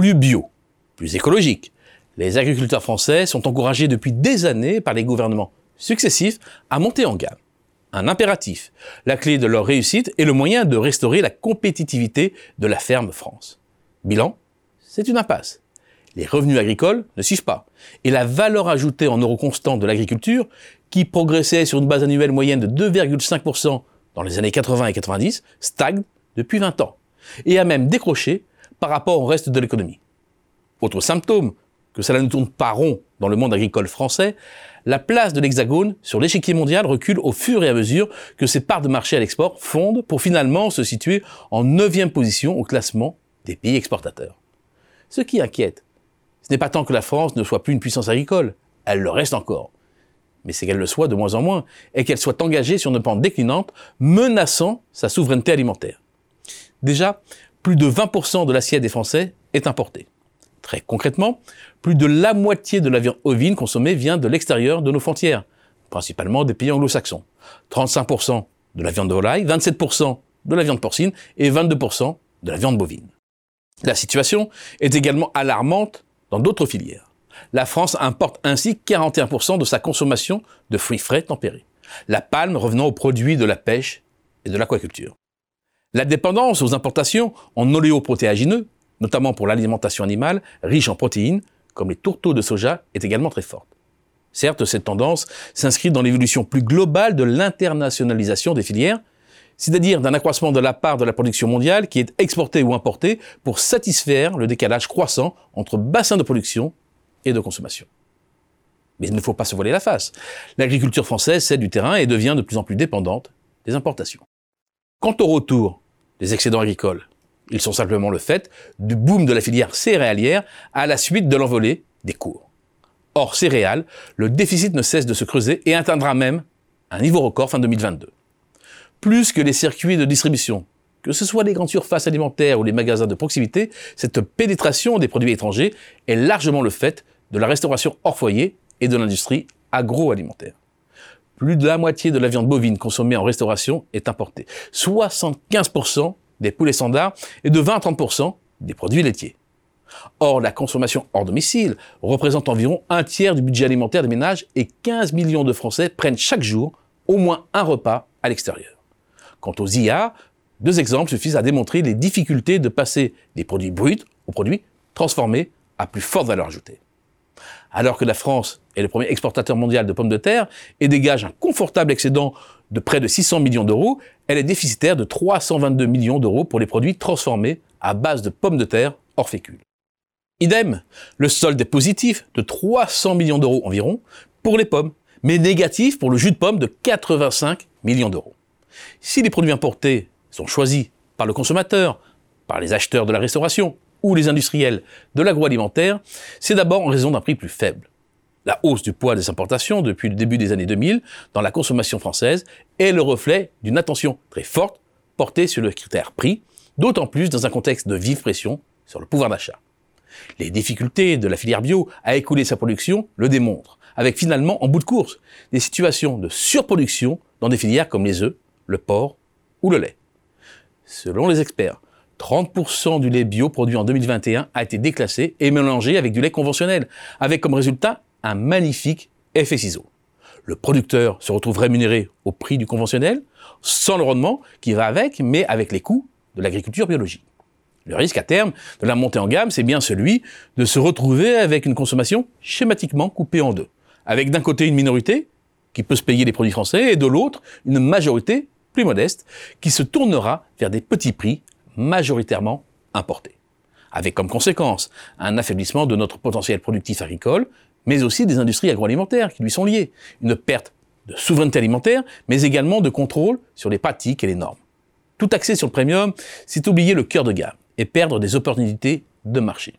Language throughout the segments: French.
plus bio, plus écologique. Les agriculteurs français sont encouragés depuis des années par les gouvernements successifs à monter en gamme. Un impératif, la clé de leur réussite et le moyen de restaurer la compétitivité de la ferme France. Bilan, c'est une impasse. Les revenus agricoles ne suivent pas. Et la valeur ajoutée en euros constants de l'agriculture, qui progressait sur une base annuelle moyenne de 2,5% dans les années 80 et 90, stagne depuis 20 ans. Et a même décroché par rapport au reste de l'économie. Autre symptôme que cela ne tourne pas rond dans le monde agricole français, la place de l'Hexagone sur l'échiquier mondial recule au fur et à mesure que ses parts de marché à l'export fondent pour finalement se situer en neuvième position au classement des pays exportateurs. Ce qui inquiète, ce n'est pas tant que la France ne soit plus une puissance agricole, elle le reste encore, mais c'est qu'elle le soit de moins en moins, et qu'elle soit engagée sur une pente déclinante, menaçant sa souveraineté alimentaire. Déjà, plus de 20% de l'assiette des Français est importée. Très concrètement, plus de la moitié de la viande ovine consommée vient de l'extérieur de nos frontières, principalement des pays anglo-saxons. 35% de la viande de volaille, 27% de la viande porcine et 22% de la viande bovine. La situation est également alarmante dans d'autres filières. La France importe ainsi 41% de sa consommation de fruits frais tempérés, la palme revenant aux produits de la pêche et de l'aquaculture. La dépendance aux importations en oléoprotéagineux, notamment pour l'alimentation animale, riche en protéines, comme les tourteaux de soja, est également très forte. Certes, cette tendance s'inscrit dans l'évolution plus globale de l'internationalisation des filières, c'est-à-dire d'un accroissement de la part de la production mondiale qui est exportée ou importée pour satisfaire le décalage croissant entre bassins de production et de consommation. Mais il ne faut pas se voiler la face. L'agriculture française cède du terrain et devient de plus en plus dépendante des importations. Quant au retour des excédents agricoles, ils sont simplement le fait du boom de la filière céréalière à la suite de l'envolée des cours. Hors céréales, le déficit ne cesse de se creuser et atteindra même un niveau record fin 2022. Plus que les circuits de distribution, que ce soit les grandes surfaces alimentaires ou les magasins de proximité, cette pénétration des produits étrangers est largement le fait de la restauration hors foyer et de l'industrie agroalimentaire. Plus de la moitié de la viande bovine consommée en restauration est importée. 75% des poulets standards et de 20 à 30% des produits laitiers. Or, la consommation hors domicile représente environ un tiers du budget alimentaire des ménages et 15 millions de Français prennent chaque jour au moins un repas à l'extérieur. Quant aux IA, deux exemples suffisent à démontrer les difficultés de passer des produits bruts aux produits transformés à plus forte valeur ajoutée. Alors que la France est le premier exportateur mondial de pommes de terre et dégage un confortable excédent de près de 600 millions d'euros, elle est déficitaire de 322 millions d'euros pour les produits transformés à base de pommes de terre hors fécule. Idem, le solde est positif de 300 millions d'euros environ pour les pommes, mais négatif pour le jus de pomme de 85 millions d'euros. Si les produits importés sont choisis par le consommateur, par les acheteurs de la restauration ou les industriels de l'agroalimentaire, c'est d'abord en raison d'un prix plus faible. La hausse du poids des importations depuis le début des années 2000 dans la consommation française est le reflet d'une attention très forte portée sur le critère prix, d'autant plus dans un contexte de vive pression sur le pouvoir d'achat. Les difficultés de la filière bio à écouler sa production le démontrent, avec finalement en bout de course des situations de surproduction dans des filières comme les œufs, le porc ou le lait. Selon les experts, 30% du lait bio produit en 2021 a été déclassé et mélangé avec du lait conventionnel, avec comme résultat un magnifique effet ciseau. Le producteur se retrouve rémunéré au prix du conventionnel, sans le rendement qui va avec, mais avec les coûts de l'agriculture biologique. Le risque à terme de la montée en gamme, c'est bien celui de se retrouver avec une consommation schématiquement coupée en deux, avec d'un côté une minorité qui peut se payer les produits français et de l'autre une majorité plus modeste qui se tournera vers des petits prix majoritairement importés. Avec comme conséquence un affaiblissement de notre potentiel productif agricole, mais aussi des industries agroalimentaires qui lui sont liées. Une perte de souveraineté alimentaire, mais également de contrôle sur les pratiques et les normes. Tout axé sur le premium, c'est oublier le cœur de gamme et perdre des opportunités de marché.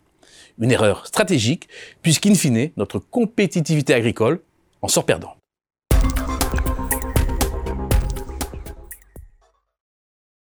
Une erreur stratégique, puisqu'in fine, notre compétitivité agricole en sort perdante.